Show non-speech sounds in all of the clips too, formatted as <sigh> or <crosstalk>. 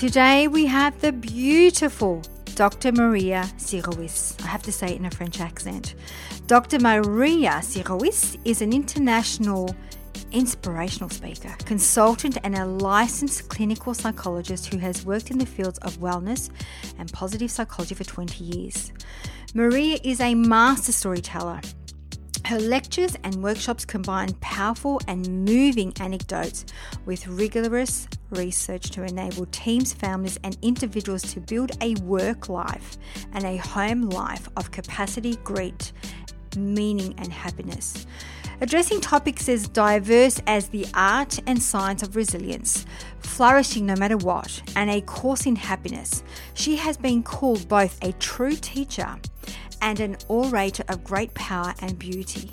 Today we have the beautiful Dr. Maria Sirois. I have to say it in a French accent. Dr. Maria Sirois is an international inspirational speaker, consultant, and a licensed clinical psychologist who has worked in the fields of wellness and positive psychology for 20 years. Maria is a master storyteller her lectures and workshops combine powerful and moving anecdotes with rigorous research to enable teams, families, and individuals to build a work life and a home life of capacity, grit, meaning, and happiness. Addressing topics as diverse as the art and science of resilience, flourishing no matter what, and a course in happiness, she has been called both a true teacher and an orator of great power and beauty.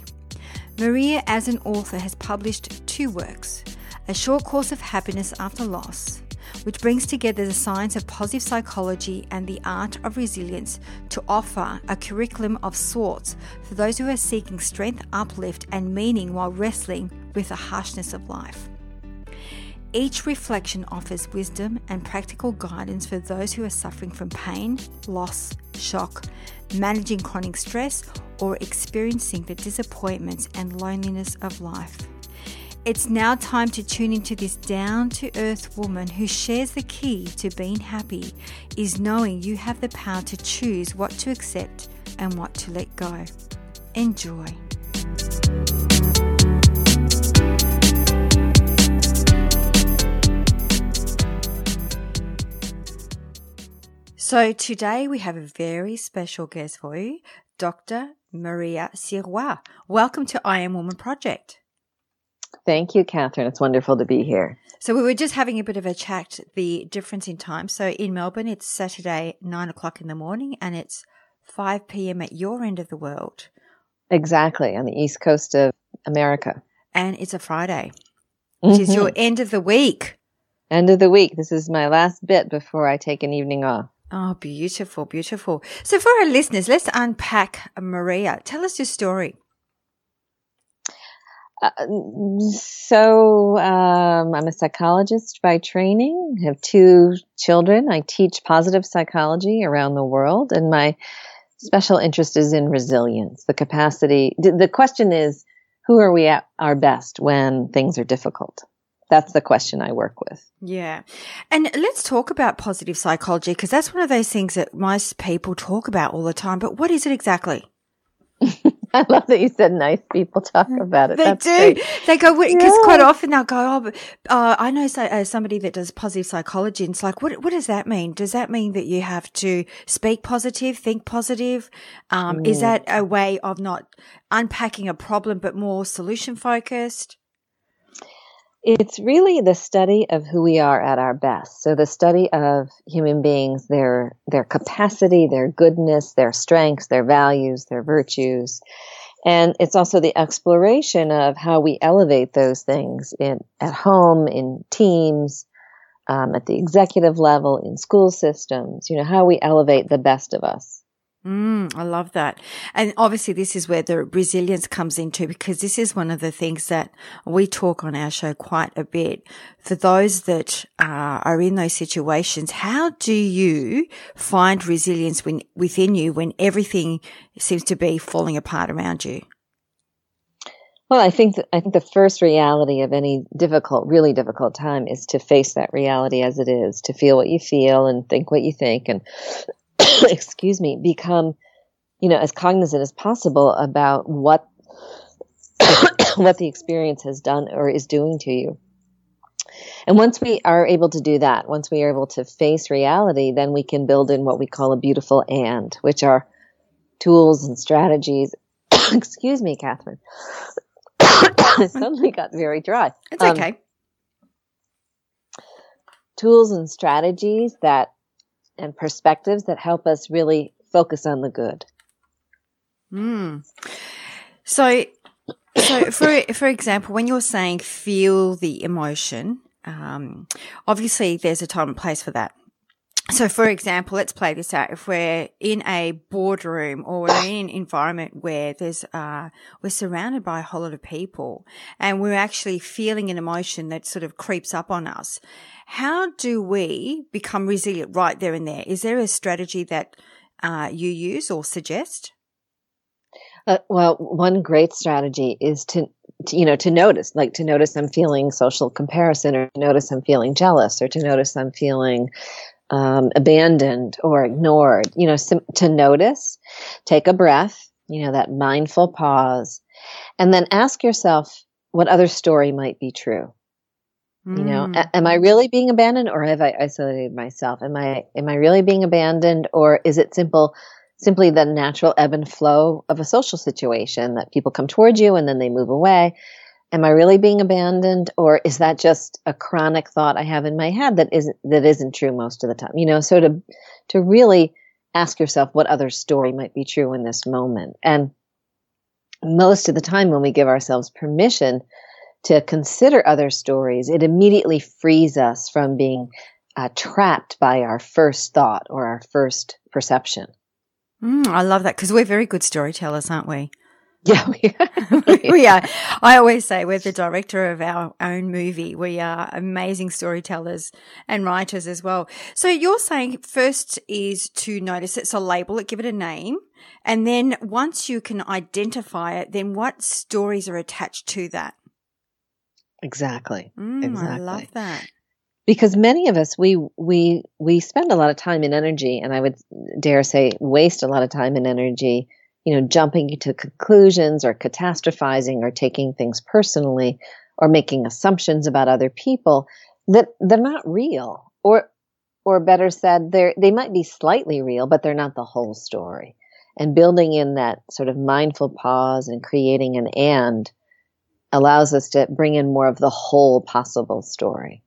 Maria, as an author, has published two works A Short Course of Happiness After Loss, which brings together the science of positive psychology and the art of resilience to offer a curriculum of sorts for those who are seeking strength, uplift, and meaning while wrestling with the harshness of life. Each reflection offers wisdom and practical guidance for those who are suffering from pain, loss, shock, managing chronic stress, or experiencing the disappointments and loneliness of life. It's now time to tune into this down to earth woman who shares the key to being happy is knowing you have the power to choose what to accept and what to let go. Enjoy. So today we have a very special guest for you, Dr. Maria Sirois. Welcome to I Am Woman Project. Thank you, Catherine. It's wonderful to be here. So we were just having a bit of a chat, the difference in time. So in Melbourne, it's Saturday, nine o'clock in the morning, and it's 5 p.m. at your end of the world. Exactly, on the east coast of America. And it's a Friday, which mm-hmm. is your end of the week. End of the week. This is my last bit before I take an evening off. Oh, beautiful, beautiful. So, for our listeners, let's unpack Maria. Tell us your story. Uh, so, um, I'm a psychologist by training. I have two children. I teach positive psychology around the world, and my special interest is in resilience, the capacity. The question is, who are we at our best when things are difficult? That's the question I work with. Yeah. And let's talk about positive psychology because that's one of those things that most people talk about all the time. But what is it exactly? <laughs> I love that you said nice people talk about it. They That's do. Great. They go because yeah. quite often they'll go, "Oh, but, uh, I know so, uh, somebody that does positive psychology." And it's like, what what does that mean? Does that mean that you have to speak positive, think positive? Um, mm. Is that a way of not unpacking a problem, but more solution focused? It's really the study of who we are at our best. So the study of human beings, their their capacity, their goodness, their strengths, their values, their virtues. And it's also the exploration of how we elevate those things in at home, in teams, um, at the executive level, in school systems. You know how we elevate the best of us. Mm, I love that. And obviously this is where the resilience comes into because this is one of the things that we talk on our show quite a bit. For those that uh, are in those situations, how do you find resilience when, within you when everything seems to be falling apart around you? Well, I think that, I think the first reality of any difficult, really difficult time is to face that reality as it is, to feel what you feel and think what you think, and <coughs> excuse me, become, you know, as cognizant as possible about what <coughs> what the experience has done or is doing to you. And once we are able to do that, once we are able to face reality, then we can build in what we call a beautiful and, which are tools and strategies. <coughs> Excuse me, Catherine. I suddenly got very dry. It's um, okay. Tools and strategies that and perspectives that help us really focus on the good. Mm. So, so for for example, when you're saying feel the emotion, um, obviously there's a time and place for that. So, for example, let's play this out. If we're in a boardroom or we're in an environment where there's, uh, we're surrounded by a whole lot of people and we're actually feeling an emotion that sort of creeps up on us, how do we become resilient right there and there? Is there a strategy that uh, you use or suggest? Uh, well, one great strategy is to, to, you know, to notice, like to notice I'm feeling social comparison, or to notice I'm feeling jealous, or to notice I'm feeling um, abandoned or ignored. You know, sim- to notice, take a breath. You know, that mindful pause, and then ask yourself what other story might be true. You know, mm. a- am I really being abandoned, or have I isolated myself? Am I am I really being abandoned, or is it simple? simply the natural ebb and flow of a social situation that people come towards you and then they move away. Am I really being abandoned or is that just a chronic thought I have in my head that isn't that isn't true most of the time? You know, so to to really ask yourself what other story might be true in this moment. And most of the time when we give ourselves permission to consider other stories, it immediately frees us from being uh, trapped by our first thought or our first perception. Mm, I love that because we're very good storytellers, aren't we? <laughs> Yeah, we are. I always say we're the director of our own movie. We are amazing storytellers and writers as well. So you're saying first is to notice it, so label it, give it a name. And then once you can identify it, then what stories are attached to that? Exactly. Mm, exactly. I love that because many of us we we we spend a lot of time and energy and i would dare say waste a lot of time and energy you know jumping to conclusions or catastrophizing or taking things personally or making assumptions about other people that they're not real or or better said they they might be slightly real but they're not the whole story and building in that sort of mindful pause and creating an and allows us to bring in more of the whole possible story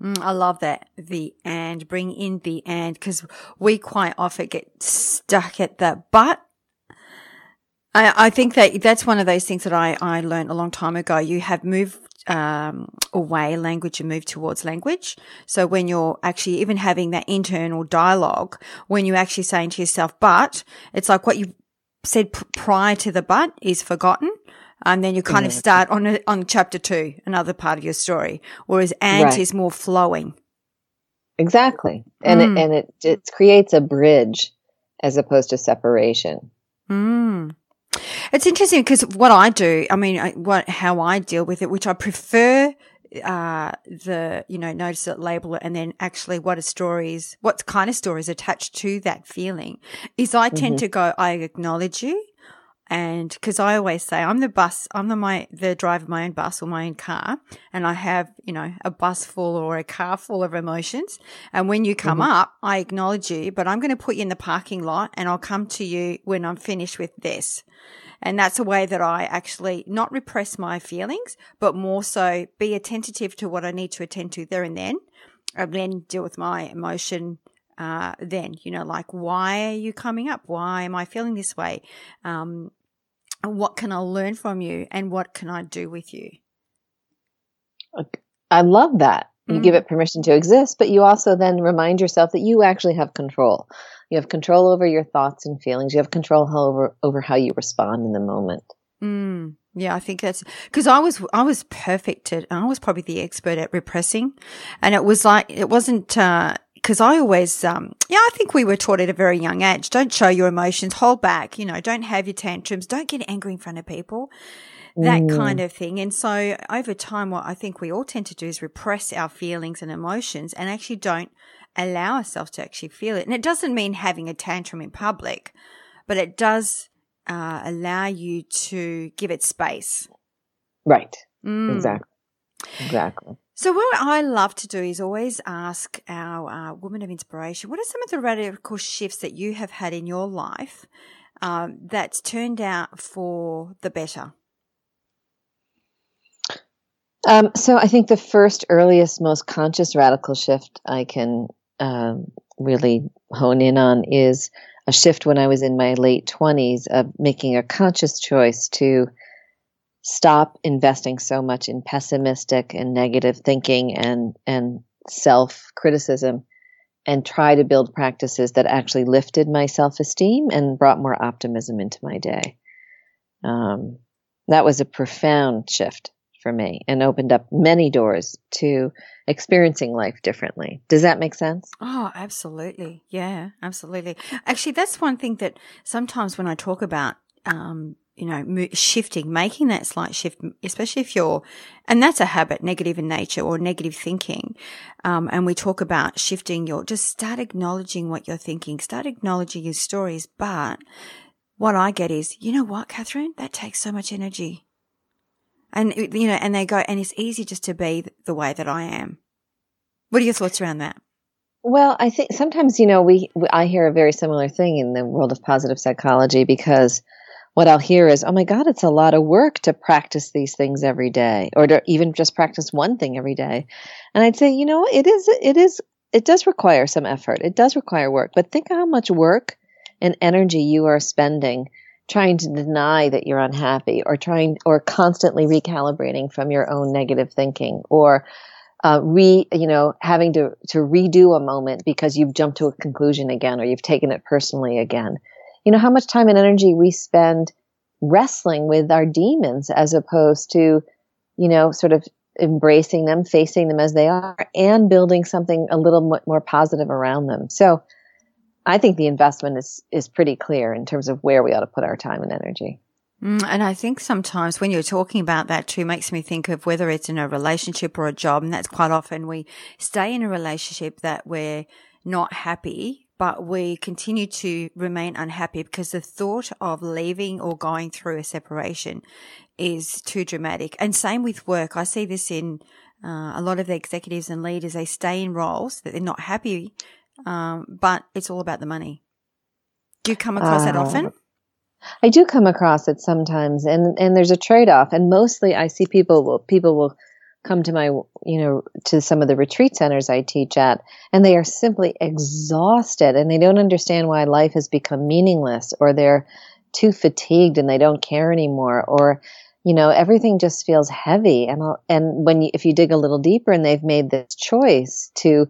Mm, I love that. The and bring in the and because we quite often get stuck at the but. I, I think that that's one of those things that I, I learned a long time ago. You have moved um, away language and move towards language. So when you're actually even having that internal dialogue, when you're actually saying to yourself, but it's like what you said p- prior to the but is forgotten and then you kind of start on a, on chapter two, another part of your story. Whereas and right. is more flowing. Exactly, and mm. it, and it it creates a bridge as opposed to separation. Mm. It's interesting because what I do, I mean, what how I deal with it, which I prefer uh, the, you know, notice it, label it, and then actually what a story is, what kind of stories attached to that feeling is I tend mm-hmm. to go, I acknowledge you. And because I always say I'm the bus, I'm the my the driver of my own bus or my own car, and I have you know a bus full or a car full of emotions. And when you come mm-hmm. up, I acknowledge you, but I'm going to put you in the parking lot, and I'll come to you when I'm finished with this. And that's a way that I actually not repress my feelings, but more so be attentive to what I need to attend to there and then, and then deal with my emotion uh, then, you know, like, why are you coming up? Why am I feeling this way? Um, what can I learn from you and what can I do with you? I love that. You mm give it permission to exist, but you also then remind yourself that you actually have control. You have control over your thoughts and feelings. You have control over over how you respond in the moment. Mm. Yeah, I think that's because I was I was perfect at I was probably the expert at repressing, and it was like it wasn't because I always um yeah I think we were taught at a very young age don't show your emotions hold back you know don't have your tantrums don't get angry in front of people, that mm. kind of thing. And so over time, what I think we all tend to do is repress our feelings and emotions and actually don't allow ourselves to actually feel it. And it doesn't mean having a tantrum in public, but it does uh, allow you to give it space. Right. Mm. Exactly. Exactly. So, what I love to do is always ask our uh, woman of inspiration what are some of the radical shifts that you have had in your life um, that's turned out for the better? Um, so, I think the first, earliest, most conscious radical shift I can um, really hone in on is a shift when I was in my late 20s of making a conscious choice to stop investing so much in pessimistic and negative thinking and and self criticism and try to build practices that actually lifted my self esteem and brought more optimism into my day. Um, that was a profound shift for me and opened up many doors to experiencing life differently. Does that make sense? Oh, absolutely. Yeah, absolutely. Actually, that's one thing that sometimes when I talk about um, you know, shifting, making that slight shift, especially if you're, and that's a habit, negative in nature or negative thinking. Um, and we talk about shifting your, just start acknowledging what you're thinking, start acknowledging your stories. But what I get is, you know what, Catherine, that takes so much energy. And, you know, and they go, and it's easy just to be the way that I am. What are your thoughts around that? Well, I think sometimes, you know, we, I hear a very similar thing in the world of positive psychology because what I'll hear is, oh my God, it's a lot of work to practice these things every day or to even just practice one thing every day. And I'd say, you know, it is, it is, it does require some effort. It does require work, but think how much work and energy you are spending trying to deny that you're unhappy or trying or constantly recalibrating from your own negative thinking or uh, re you know having to to redo a moment because you've jumped to a conclusion again or you've taken it personally again you know, how much time and energy we spend wrestling with our demons as opposed to, you know, sort of embracing them, facing them as they are, and building something a little more positive around them. So I think the investment is, is pretty clear in terms of where we ought to put our time and energy. Mm, and I think sometimes when you're talking about that too makes me think of whether it's in a relationship or a job. And that's quite often we stay in a relationship that we're not happy but we continue to remain unhappy because the thought of leaving or going through a separation is too dramatic. And same with work. I see this in uh, a lot of the executives and leaders. They stay in roles that they're not happy, um, but it's all about the money. Do you come across uh, that often? I do come across it sometimes, and and there's a trade off. And mostly, I see people will people will come to my, you know, to some of the retreat centers I teach at, and they are simply exhausted and they don't understand why life has become meaningless or they're too fatigued and they don't care anymore or, you know, everything just feels heavy. And, and when you, if you dig a little deeper and they've made this choice to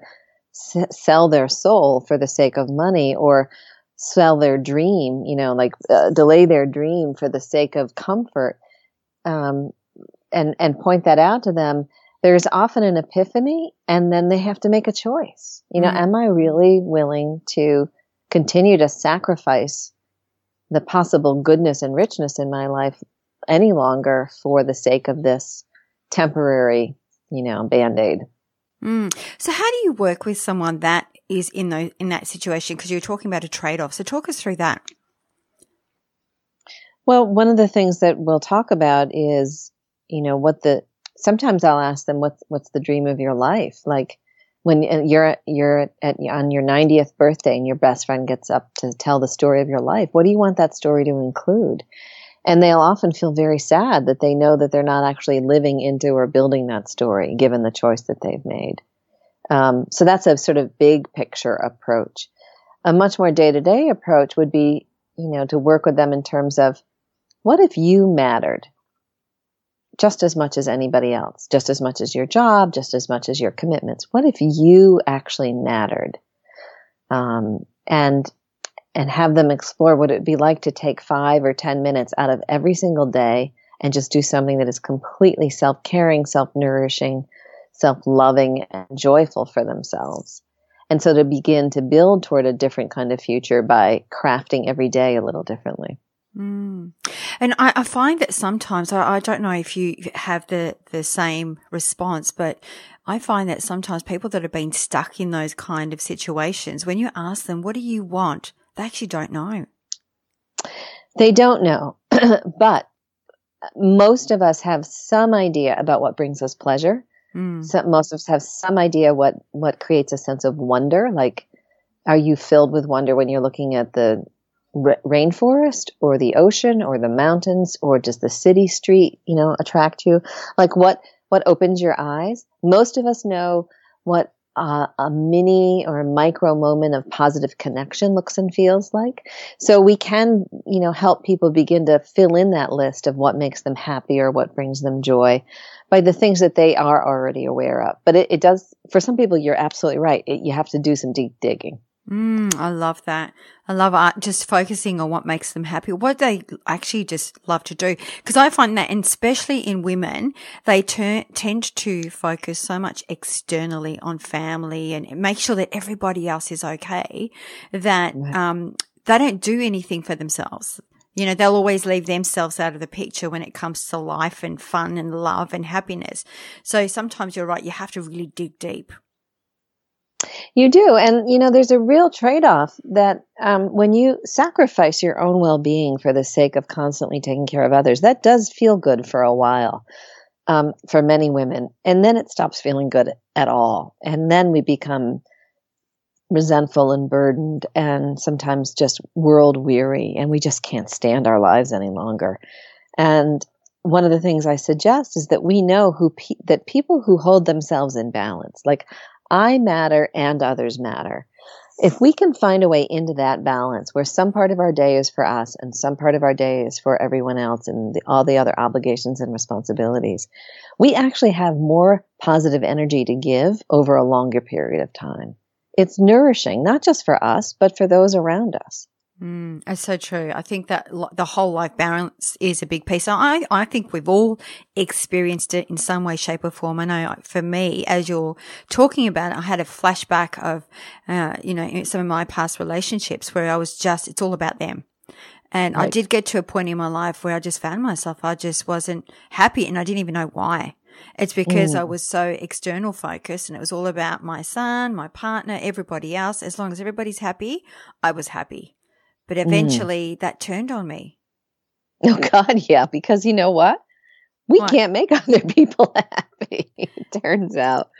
s- sell their soul for the sake of money or sell their dream, you know, like uh, delay their dream for the sake of comfort, um, and and point that out to them there's often an epiphany and then they have to make a choice. You know mm-hmm. am i really willing to continue to sacrifice the possible goodness and richness in my life any longer for the sake of this temporary you know band-aid? Mm. so how do you work with someone that is in the in that situation? Because you're talking about a trade-off. So talk us through that. Well one of the things that we'll talk about is you know what the sometimes I'll ask them what's what's the dream of your life? Like when you're you're at on your 90th birthday and your best friend gets up to tell the story of your life what do you want that story to include? And they'll often feel very sad that they know that they're not actually living into or building that story given the choice that they've made. Um, so that's a sort of big picture approach. A much more day-to-day approach would be you know to work with them in terms of what if you mattered just as much as anybody else, just as much as your job, just as much as your commitments. What if you actually mattered? Um, and and have them explore what it would be like to take five or ten minutes out of every single day and just do something that is completely self-caring, self-nourishing, self-loving, and joyful for themselves. And so to begin to build toward a different kind of future by crafting every day a little differently. Mm. And I, I, find that sometimes I, I, don't know if you have the the same response, but I find that sometimes people that have been stuck in those kind of situations, when you ask them, "What do you want?" they actually don't know. They don't know, <clears throat> but most of us have some idea about what brings us pleasure. Mm. So most of us have some idea what what creates a sense of wonder. Like, are you filled with wonder when you're looking at the rainforest or the ocean or the mountains or just the city street, you know, attract you? Like what, what opens your eyes? Most of us know what uh, a mini or a micro moment of positive connection looks and feels like. So we can, you know, help people begin to fill in that list of what makes them happy or what brings them joy by the things that they are already aware of. But it, it does, for some people, you're absolutely right. It, you have to do some deep digging. Mm, I love that. I love art, just focusing on what makes them happy, what they actually just love to do. Because I find that, and especially in women, they turn, tend to focus so much externally on family and make sure that everybody else is okay that, um, they don't do anything for themselves. You know, they'll always leave themselves out of the picture when it comes to life and fun and love and happiness. So sometimes you're right. You have to really dig deep. You do. And, you know, there's a real trade off that um, when you sacrifice your own well being for the sake of constantly taking care of others, that does feel good for a while um, for many women. And then it stops feeling good at all. And then we become resentful and burdened and sometimes just world weary and we just can't stand our lives any longer. And one of the things I suggest is that we know who pe- that people who hold themselves in balance, like I matter and others matter. If we can find a way into that balance where some part of our day is for us and some part of our day is for everyone else and the, all the other obligations and responsibilities, we actually have more positive energy to give over a longer period of time. It's nourishing, not just for us, but for those around us. Mm, it's so true. I think that the whole life balance is a big piece. I, I think we've all experienced it in some way, shape or form. I know for me, as you're talking about it, I had a flashback of, uh, you know, some of my past relationships where I was just, it's all about them. And right. I did get to a point in my life where I just found myself, I just wasn't happy and I didn't even know why. It's because mm. I was so external focused and it was all about my son, my partner, everybody else. As long as everybody's happy, I was happy. But mm. eventually mm. that turned on me. Oh God, yeah, because you know what? We what? can't make <laughs> other people happy. it turns out.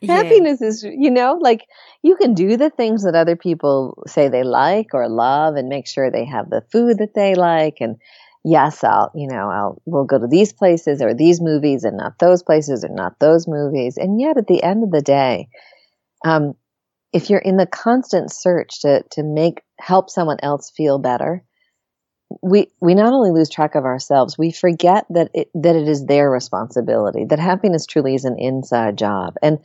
Yeah. Happiness is, you know, like you can do the things that other people say they like or love and make sure they have the food that they like and yes, I'll, you know, I'll, we'll go to these places or these movies and not those places or not those movies. And yet at the end of the day, um, if you're in the constant search to, to make, help someone else feel better, we, we not only lose track of ourselves, we forget that it, that it is their responsibility, that happiness truly is an inside job. And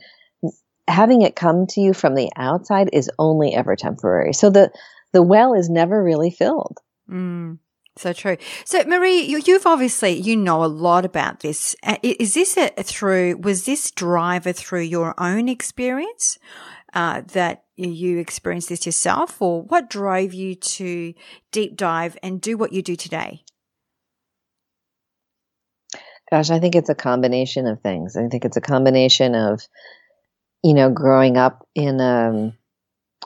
having it come to you from the outside is only ever temporary. So the, the well is never really filled. Mm. So true. So Marie, you, have obviously, you know a lot about this. Uh, is this a, through, was this driver through your own experience? Uh, that you experienced this yourself or what drove you to deep dive and do what you do today? Gosh, I think it's a combination of things. I think it's a combination of, you know, growing up in um,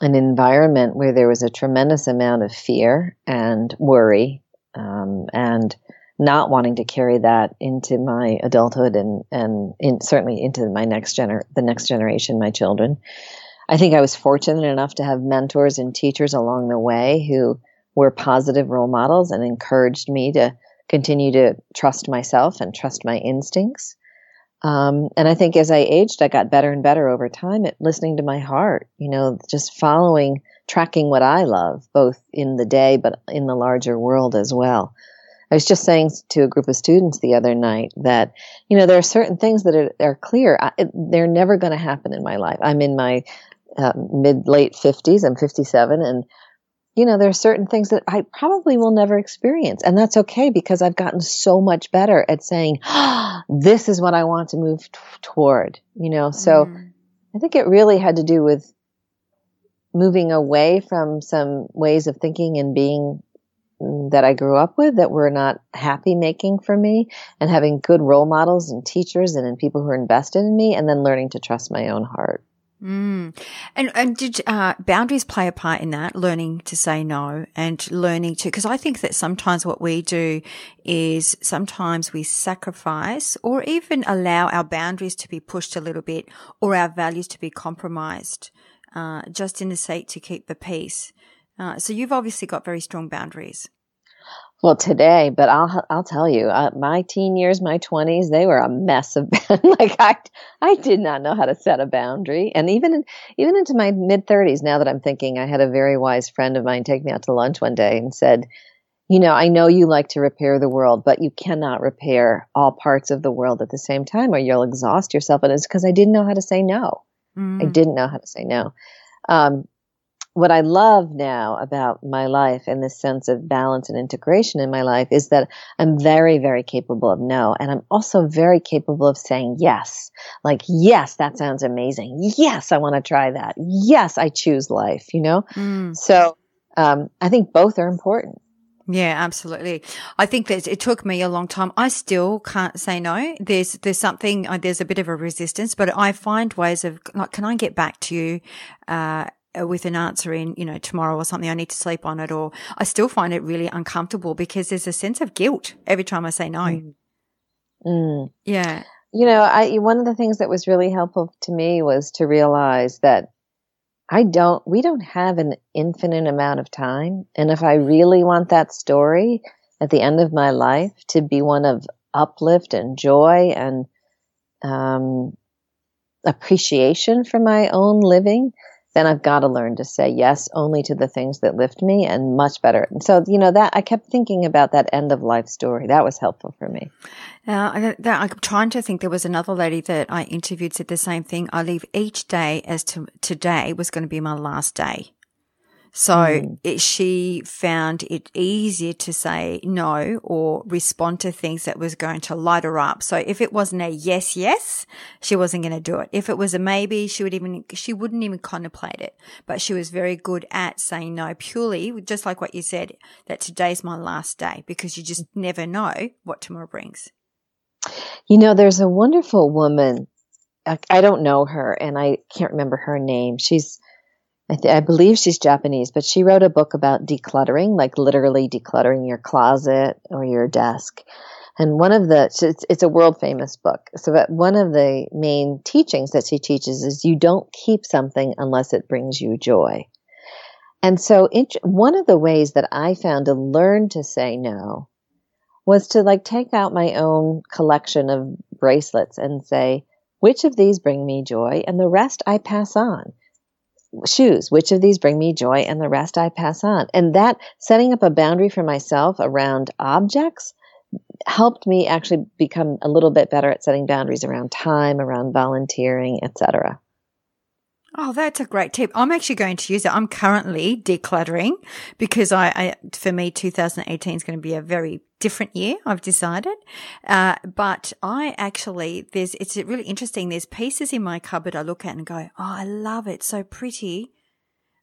an environment where there was a tremendous amount of fear and worry um, and not wanting to carry that into my adulthood and and in, certainly into my next gener the next generation, my children. I think I was fortunate enough to have mentors and teachers along the way who were positive role models and encouraged me to continue to trust myself and trust my instincts. Um, and I think as I aged, I got better and better over time at listening to my heart, you know, just following tracking what I love, both in the day, but in the larger world as well. I was just saying to a group of students the other night that, you know, there are certain things that are, are clear. I, they're never going to happen in my life. I'm in my uh, mid late 50s. I'm 57. And, you know, there are certain things that I probably will never experience. And that's okay because I've gotten so much better at saying, oh, <gasps> this is what I want to move t- toward, you know. So mm. I think it really had to do with moving away from some ways of thinking and being that I grew up with that were not happy making for me and having good role models and teachers and in people who are invested in me and then learning to trust my own heart. Mm. And and did uh, boundaries play a part in that? Learning to say no and learning to because I think that sometimes what we do is sometimes we sacrifice or even allow our boundaries to be pushed a little bit or our values to be compromised, uh, just in the sake to keep the peace. Uh, so you've obviously got very strong boundaries. Well, today, but I'll I'll tell you, uh, my teen years, my twenties, they were a mess of <laughs> like I I did not know how to set a boundary, and even in, even into my mid thirties. Now that I'm thinking, I had a very wise friend of mine take me out to lunch one day and said, "You know, I know you like to repair the world, but you cannot repair all parts of the world at the same time, or you'll exhaust yourself." And it's because I didn't know how to say no. Mm. I didn't know how to say no. Um, what I love now about my life and this sense of balance and integration in my life is that I'm very, very capable of no. And I'm also very capable of saying yes. Like, yes, that sounds amazing. Yes, I want to try that. Yes, I choose life, you know? Mm. So, um, I think both are important. Yeah, absolutely. I think that it took me a long time. I still can't say no. There's, there's something, uh, there's a bit of a resistance, but I find ways of like, can I get back to you, uh, uh, with an answer in, you know, tomorrow or something, I need to sleep on it, or I still find it really uncomfortable because there's a sense of guilt every time I say no. Mm. Mm. Yeah. You know, I, one of the things that was really helpful to me was to realize that I don't, we don't have an infinite amount of time. And if I really want that story at the end of my life to be one of uplift and joy and, um, appreciation for my own living, then I've got to learn to say yes only to the things that lift me and much better. And so, you know, that I kept thinking about that end of life story. That was helpful for me. Uh, I'm trying to think. There was another lady that I interviewed said the same thing. I leave each day as to today was going to be my last day. So mm. it, she found it easier to say no or respond to things that was going to light her up. So if it wasn't a yes, yes, she wasn't going to do it. If it was a maybe, she would even, she wouldn't even contemplate it. But she was very good at saying no purely, just like what you said, that today's my last day because you just never know what tomorrow brings. You know, there's a wonderful woman. I, I don't know her and I can't remember her name. She's, I, th- I, believe she's Japanese, but she wrote a book about decluttering, like literally decluttering your closet or your desk. And one of the, it's, it's a world famous book. So one of the main teachings that she teaches is you don't keep something unless it brings you joy. And so it, one of the ways that I found to learn to say no was to like take out my own collection of bracelets and say, which of these bring me joy and the rest I pass on shoes. Which of these bring me joy and the rest i pass on? And that setting up a boundary for myself around objects helped me actually become a little bit better at setting boundaries around time around volunteering etc Oh, that's a great tip. I'm actually going to use it. I'm currently decluttering because I, I for me, 2018 is going to be a very different year. I've decided. Uh, but I actually, there's, it's really interesting. There's pieces in my cupboard I look at and go, Oh, I love it. So pretty.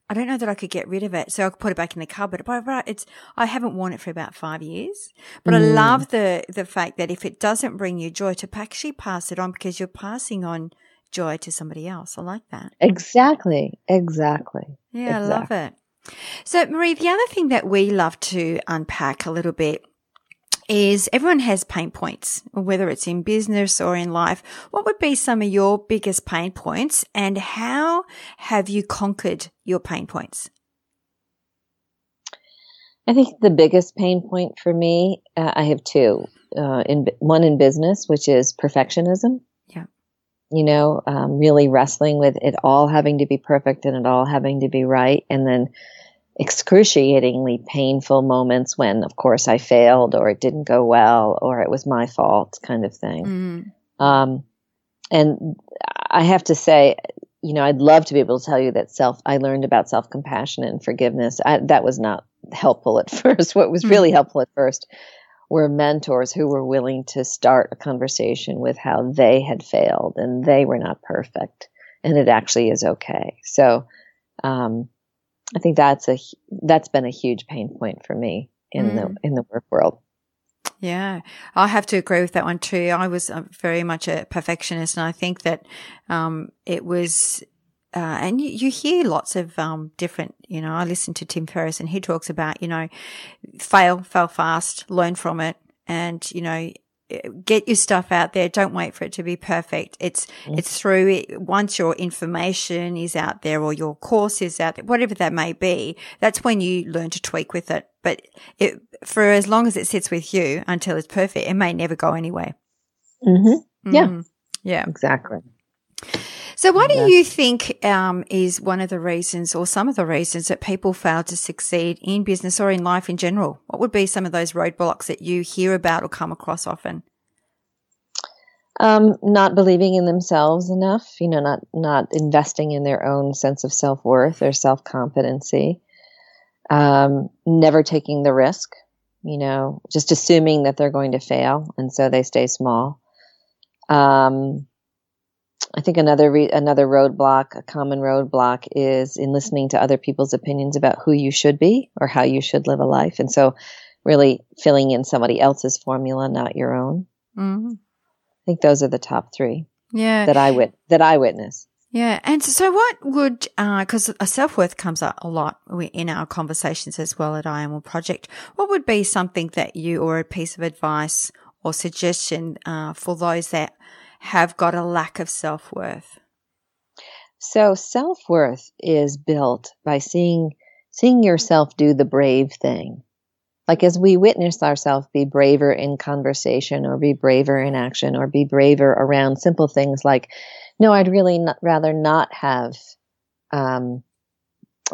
I don't know that I could get rid of it. So I could put it back in the cupboard. But it's, I haven't worn it for about five years, but mm. I love the, the fact that if it doesn't bring you joy to actually pass it on because you're passing on joy to somebody else. I like that. Exactly. Exactly. Yeah, exactly. I love it. So, Marie, the other thing that we love to unpack a little bit is everyone has pain points, whether it's in business or in life. What would be some of your biggest pain points and how have you conquered your pain points? I think the biggest pain point for me, uh, I have two. Uh, in one in business, which is perfectionism, you know, um, really wrestling with it all having to be perfect and it all having to be right. And then excruciatingly painful moments when, of course, I failed or it didn't go well or it was my fault kind of thing. Mm. Um, and I have to say, you know, I'd love to be able to tell you that self, I learned about self compassion and forgiveness. I, that was not helpful at <laughs> first. What was mm. really helpful at first were mentors who were willing to start a conversation with how they had failed and they were not perfect and it actually is okay. So, um, I think that's a, that's been a huge pain point for me. in mm. the in the work world. Yeah, I have to agree with that one too. I was uh, very much a perfectionist, and I think that um, it was uh, and you, you, hear lots of um, different, you know, I listen to Tim Ferriss and he talks about, you know, fail, fail fast, learn from it, and, you know, get your stuff out there. Don't wait for it to be perfect. It's, mm. it's through it. Once your information is out there or your course is out there, whatever that may be, that's when you learn to tweak with it. But it, for as long as it sits with you until it's perfect, it may never go anywhere. Mm-hmm. Yeah. Mm. Yeah. Exactly. So, what do you think um, is one of the reasons, or some of the reasons, that people fail to succeed in business or in life in general? What would be some of those roadblocks that you hear about or come across often? Um, not believing in themselves enough, you know, not not investing in their own sense of self worth or self competency. Um, never taking the risk, you know, just assuming that they're going to fail, and so they stay small. Um, I think another re- another roadblock, a common roadblock, is in listening to other people's opinions about who you should be or how you should live a life, and so really filling in somebody else's formula, not your own. Mm-hmm. I think those are the top three. Yeah, that I wit- that I witness. Yeah, and so what would because uh, self worth comes up a lot in our conversations as well at I Am Well Project. What would be something that you or a piece of advice or suggestion uh, for those that have got a lack of self worth? So self worth is built by seeing seeing yourself do the brave thing. Like as we witness ourselves be braver in conversation or be braver in action or be braver around simple things like, no, I'd really not, rather not have um,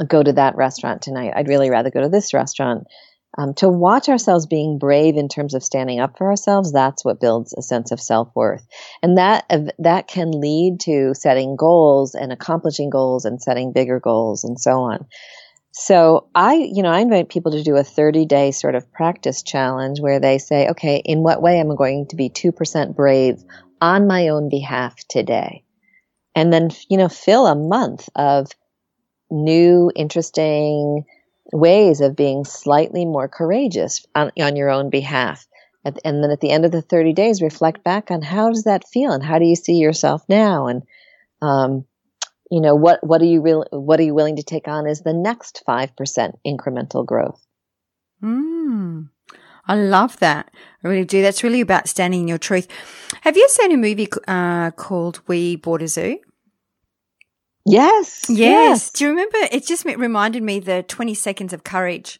go to that restaurant tonight. I'd really rather go to this restaurant um, to watch ourselves being brave in terms of standing up for ourselves that's what builds a sense of self-worth. And that that can lead to setting goals and accomplishing goals and setting bigger goals and so on. So i you know i invite people to do a 30 day sort of practice challenge where they say okay in what way am i going to be 2% brave on my own behalf today? And then you know fill a month of new interesting ways of being slightly more courageous on, on your own behalf. At, and then at the end of the 30 days, reflect back on how does that feel and how do you see yourself now? And, um, you know, what, what are you real, what are you willing to take on as the next 5% incremental growth? Mm, I love that. I really do. That's really about standing in your truth. Have you seen a movie uh, called We Bought a Zoo? Yes, yes. Yes. Do you remember? It just reminded me the 20 seconds of courage.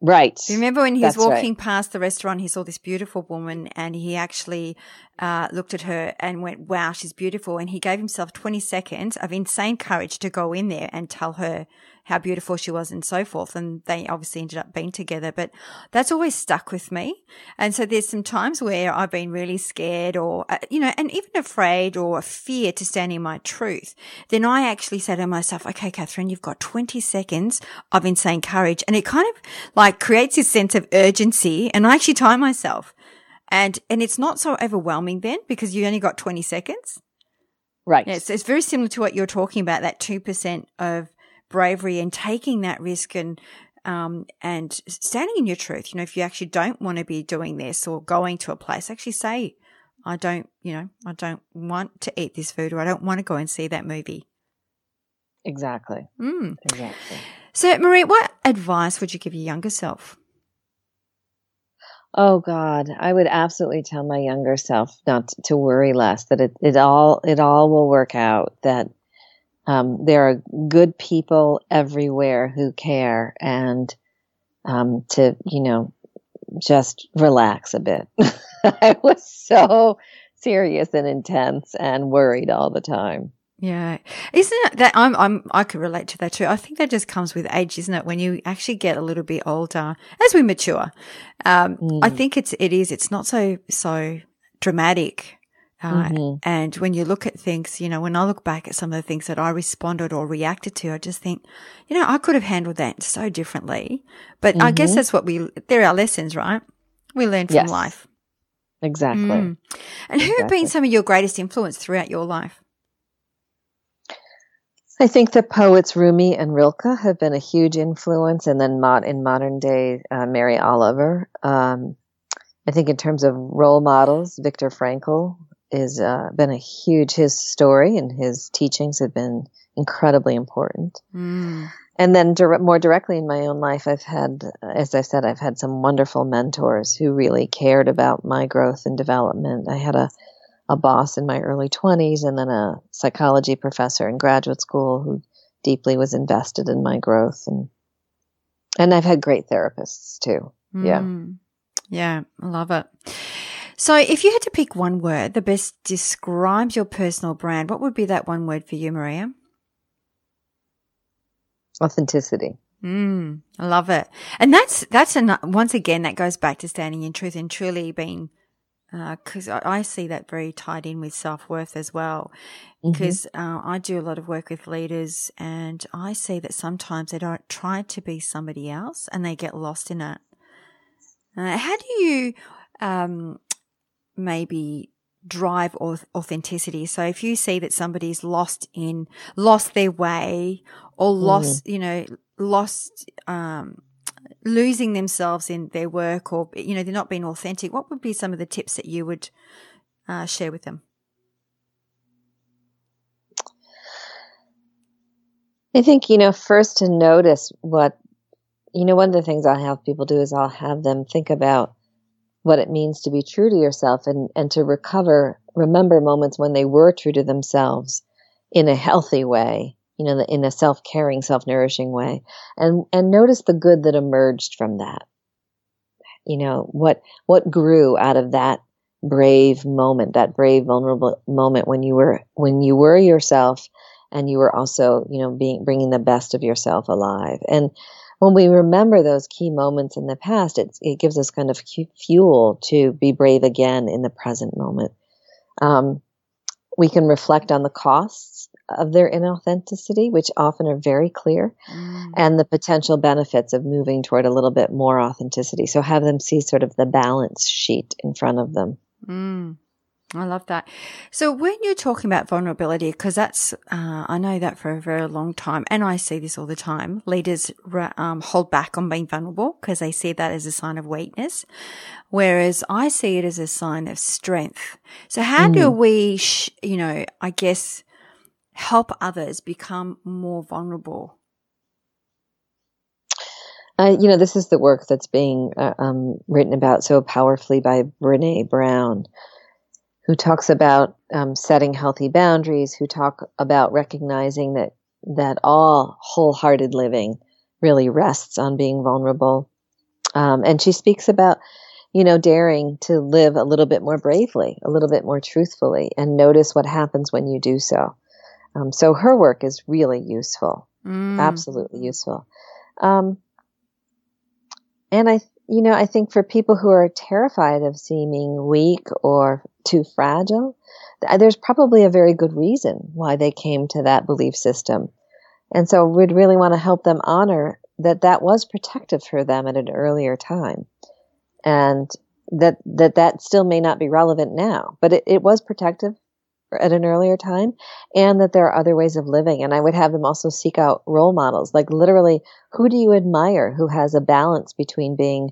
Right. Remember when he That's was walking right. past the restaurant, he saw this beautiful woman and he actually uh, looked at her and went, wow, she's beautiful. And he gave himself 20 seconds of insane courage to go in there and tell her how beautiful she was and so forth. And they obviously ended up being together, but that's always stuck with me. And so there's some times where I've been really scared or, uh, you know, and even afraid or fear to stand in my truth. Then I actually say to myself, okay, Catherine, you've got 20 seconds of insane courage. And it kind of like creates this sense of urgency. And I actually time myself. And, and it's not so overwhelming then because you only got 20 seconds. Right. Yeah, so it's very similar to what you're talking about, that 2% of bravery and taking that risk and um, and standing in your truth. You know, if you actually don't want to be doing this or going to a place, actually say, I don't, you know, I don't want to eat this food or I don't want to go and see that movie. Exactly. Mm. Exactly. So, Marie, what advice would you give your younger self? Oh God, I would absolutely tell my younger self not to worry less. That it, it all it all will work out. That um, there are good people everywhere who care and um, to, you know, just relax a bit. <laughs> I was so serious and intense and worried all the time. Yeah. Isn't it that I'm, I'm, I could relate to that too. I think that just comes with age, isn't it? When you actually get a little bit older, as we mature, um, mm. I think it's, it is, it's not so, so dramatic uh, mm-hmm. And when you look at things, you know, when I look back at some of the things that I responded or reacted to, I just think, you know, I could have handled that so differently. But mm-hmm. I guess mm-hmm. that's what we, there are our lessons, right? We learn from yes. life. Exactly. Mm. And who exactly. have been some of your greatest influence throughout your life? I think the poets Rumi and Rilke have been a huge influence, and then mod- in modern day, uh, Mary Oliver. Um, I think in terms of role models, Viktor Frankl has uh, been a huge. His story and his teachings have been incredibly important. Mm. And then dire- more directly in my own life, I've had, as I said, I've had some wonderful mentors who really cared about my growth and development. I had a a boss in my early 20s and then a psychology professor in graduate school who deeply was invested in my growth and and I've had great therapists too. Yeah. Mm. Yeah, I love it. So if you had to pick one word that best describes your personal brand, what would be that one word for you, Maria? Authenticity. Mm, I love it. And that's, that's an, once again, that goes back to standing in truth and truly being because uh, I, I, see that very tied in with self worth as well. Because mm-hmm. uh, I do a lot of work with leaders, and I see that sometimes they don't try to be somebody else, and they get lost in it. Uh, how do you um, maybe drive authenticity? So if you see that somebody's lost in lost their way or lost, mm. you know, lost um, losing themselves in their work or, you know, they're not being authentic, what would be some of the tips that you would uh, share with them? I think, you know, first to notice what, you know, one of the things I'll have people do is I'll have them think about what it means to be true to yourself and, and to recover, remember moments when they were true to themselves in a healthy way you know, in a self-caring, self-nourishing way, and and notice the good that emerged from that. You know what what grew out of that brave moment, that brave, vulnerable moment when you were when you were yourself, and you were also, you know, being bringing the best of yourself alive. And when we remember those key moments in the past, it it gives us kind of fuel to be brave again in the present moment. Um, we can reflect on the costs of their inauthenticity, which often are very clear, mm. and the potential benefits of moving toward a little bit more authenticity. So have them see sort of the balance sheet in front of them. Mm. I love that. So when you're talking about vulnerability, because that's, uh, I know that for a very long time, and I see this all the time. Leaders um, hold back on being vulnerable because they see that as a sign of weakness, whereas I see it as a sign of strength. So how mm. do we, sh- you know, I guess, help others become more vulnerable? Uh, you know, this is the work that's being uh, um, written about so powerfully by Brene Brown, who talks about um, setting healthy boundaries, who talk about recognizing that that all wholehearted living really rests on being vulnerable. Um, and she speaks about, you know, daring to live a little bit more bravely, a little bit more truthfully, and notice what happens when you do so. Um, so her work is really useful, mm. absolutely useful. Um, and I, you know, I think for people who are terrified of seeming weak or too fragile, there's probably a very good reason why they came to that belief system. And so we'd really want to help them honor that that was protective for them at an earlier time. And that, that that still may not be relevant now, but it, it was protective at an earlier time and that there are other ways of living. And I would have them also seek out role models. Like literally, who do you admire who has a balance between being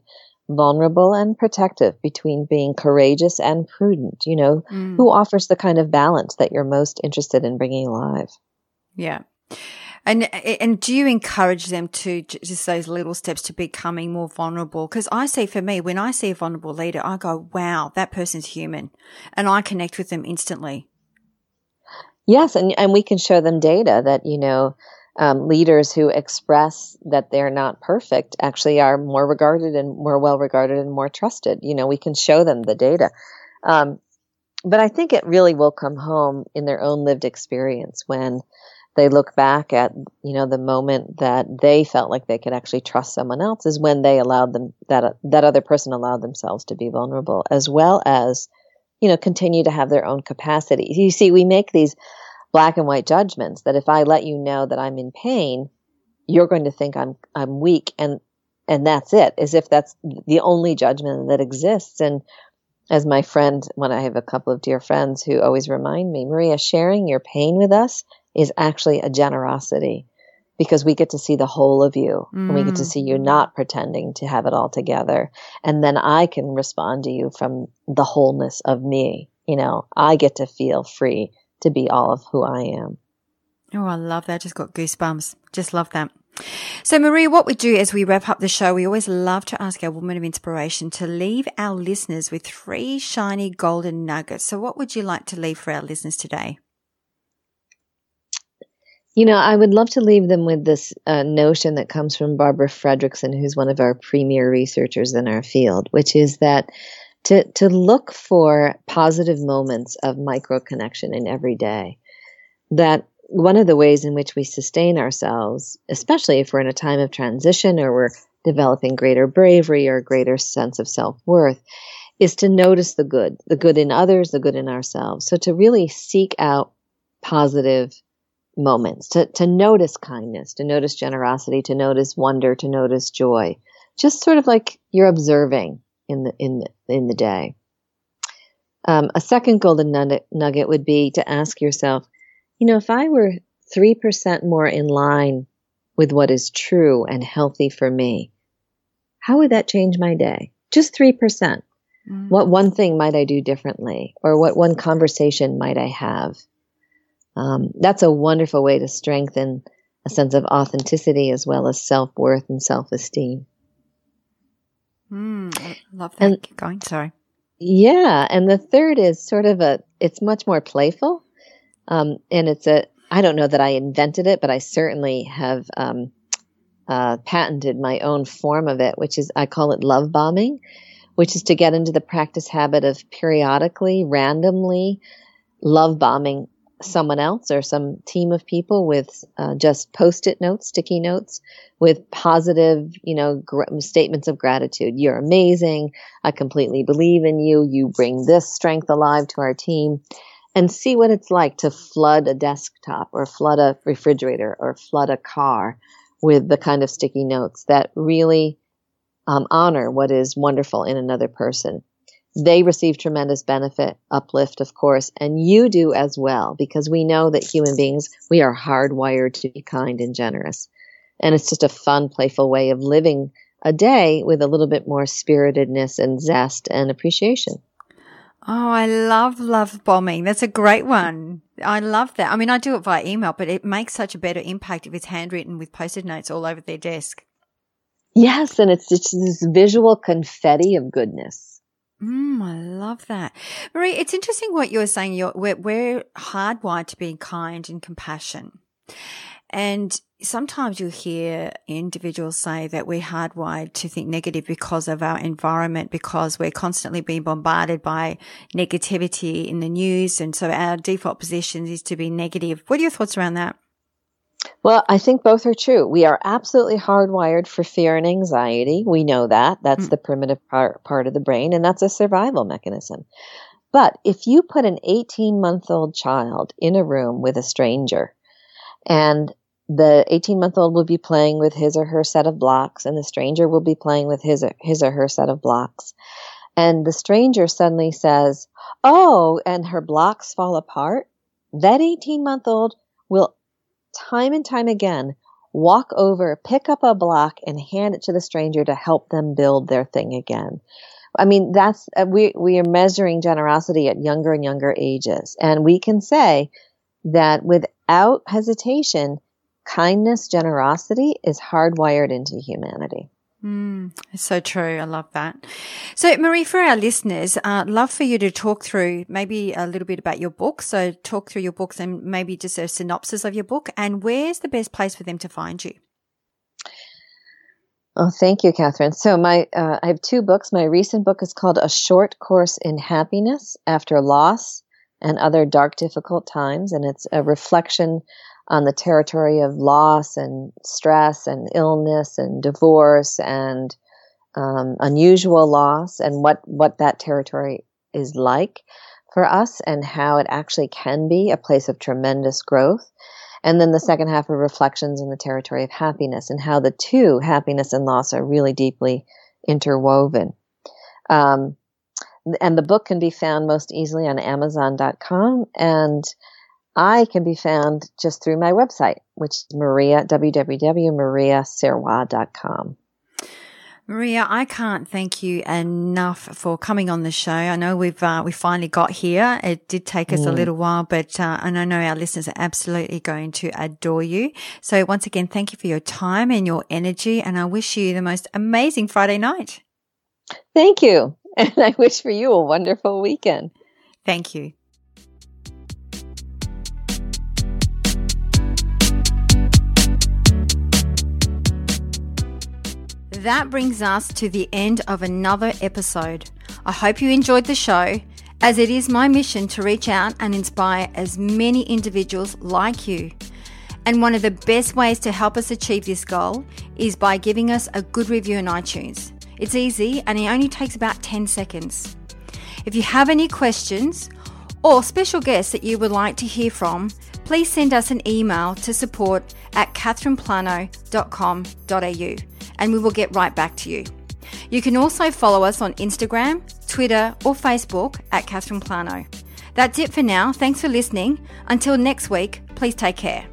vulnerable and protective, between being courageous and prudent? You know, mm. who offers the kind of balance that you're most interested in bringing alive? Yeah. And and do you encourage them to just those little steps to becoming more vulnerable? Because I see for me, when I see a vulnerable leader, I go, "Wow, that person's human," and I connect with them instantly. Yes, and and we can show them data that you know um, leaders who express that they're not perfect actually are more regarded and more well regarded and more trusted. You know, we can show them the data. Um, but I think it really will come home in their own lived experience when they look back at you know the moment that they felt like they could actually trust someone else is when they allowed them that that other person allowed themselves to be vulnerable as well as you know, continue to have their own capacity. You see, we make these black and white judgments that if I let you know that I'm in pain, you're going to think I'm I'm weak and and that's it, as if that's the only judgment that exists. And as my friend, when I have a couple of dear friends who always remind me, Maria, sharing your pain with us is actually a generosity because we get to see the whole of you mm. and we get to mm. see you not pretending to have it all together. And then I can respond to you from the wholeness of me. You know, I get to feel free to be all of who I am. Oh, I love that. Just got goosebumps. Just love that. So, Maria, what we do as we wrap up the show, we always love to ask our woman of inspiration to leave our listeners with three shiny golden nuggets. So, what would you like to leave for our listeners today? You know, I would love to leave them with this uh, notion that comes from Barbara Fredrickson, who's one of our premier researchers in our field, which is that to, to look for positive moments of micro connection in every day. That one of the ways in which we sustain ourselves, especially if we're in a time of transition or we're developing greater bravery or greater sense of self worth, is to notice the good, the good in others, the good in ourselves. So to really seek out positive moments, to, to notice kindness, to notice generosity, to notice wonder, to notice joy. Just sort of like you're observing in the in the, in the day. Um, a second golden nugget would be to ask yourself, you know, if I were three percent more in line with what is true and healthy for me, how would that change my day? Just three percent. Mm. What one thing might I do differently, or what one conversation might I have? Um, that's a wonderful way to strengthen a sense of authenticity as well as self worth and self esteem. Mm, I love that. And, Keep going. Sorry. Yeah, and the third is sort of a. It's much more playful, um, and it's a. I don't know that I invented it, but I certainly have um, uh, patented my own form of it, which is I call it love bombing, which is to get into the practice habit of periodically, randomly love bombing someone else or some team of people with uh, just post-it notes, sticky notes with positive, you know, gr- statements of gratitude. You're amazing. I completely believe in you. You bring this strength alive to our team and see what it's like to flood a desktop or flood a refrigerator or flood a car with the kind of sticky notes that really um, honor what is wonderful in another person. They receive tremendous benefit, uplift, of course, and you do as well, because we know that human beings, we are hardwired to be kind and generous. And it's just a fun, playful way of living a day with a little bit more spiritedness and zest and appreciation. Oh, I love love bombing. That's a great one. I love that. I mean, I do it via email, but it makes such a better impact if it's handwritten with post-it notes all over their desk. Yes, and it's just this visual confetti of goodness. Mm, I love that. Marie, it's interesting what you were saying. You're, we're, we're hardwired to be kind and compassion. And sometimes you hear individuals say that we're hardwired to think negative because of our environment, because we're constantly being bombarded by negativity in the news. And so our default position is to be negative. What are your thoughts around that? Well, I think both are true. We are absolutely hardwired for fear and anxiety. We know that. That's mm. the primitive part, part of the brain, and that's a survival mechanism. But if you put an 18 month old child in a room with a stranger, and the 18 month old will be playing with his or her set of blocks, and the stranger will be playing with his or, his or her set of blocks. And the stranger suddenly says, Oh, and her blocks fall apart. That 18 month old will time and time again walk over, pick up a block, and hand it to the stranger to help them build their thing again. I mean, that's uh, we we are measuring generosity at younger and younger ages, and we can say that without hesitation, kindness, generosity is hardwired into humanity. Mm, it's so true. I love that. So, Marie, for our listeners, uh, love for you to talk through maybe a little bit about your book. So, talk through your books and maybe just a synopsis of your book. And where's the best place for them to find you? Oh, thank you, Catherine. So, my uh, I have two books. My recent book is called A Short Course in Happiness After Loss and Other Dark, Difficult Times, and it's a reflection on the territory of loss and stress and illness and divorce and um, unusual loss and what, what that territory is like for us and how it actually can be a place of tremendous growth. And then the second half of reflections in the territory of happiness and how the two, happiness and loss, are really deeply interwoven. Um, and the book can be found most easily on Amazon.com. And I can be found just through my website, which is Maria, www.mariasirois.com. Maria, I can't thank you enough for coming on the show. I know we've uh, we finally got here. It did take us mm. a little while, but uh, and I know our listeners are absolutely going to adore you. So once again, thank you for your time and your energy, and I wish you the most amazing Friday night. Thank you, <laughs> and I wish for you a wonderful weekend. Thank you. That brings us to the end of another episode. I hope you enjoyed the show, as it is my mission to reach out and inspire as many individuals like you. And one of the best ways to help us achieve this goal is by giving us a good review on iTunes. It's easy and it only takes about 10 seconds. If you have any questions or special guests that you would like to hear from, please send us an email to support at catherineplano.com.au and we will get right back to you. You can also follow us on Instagram, Twitter, or Facebook at Catherine Plano. That's it for now. Thanks for listening. Until next week, please take care.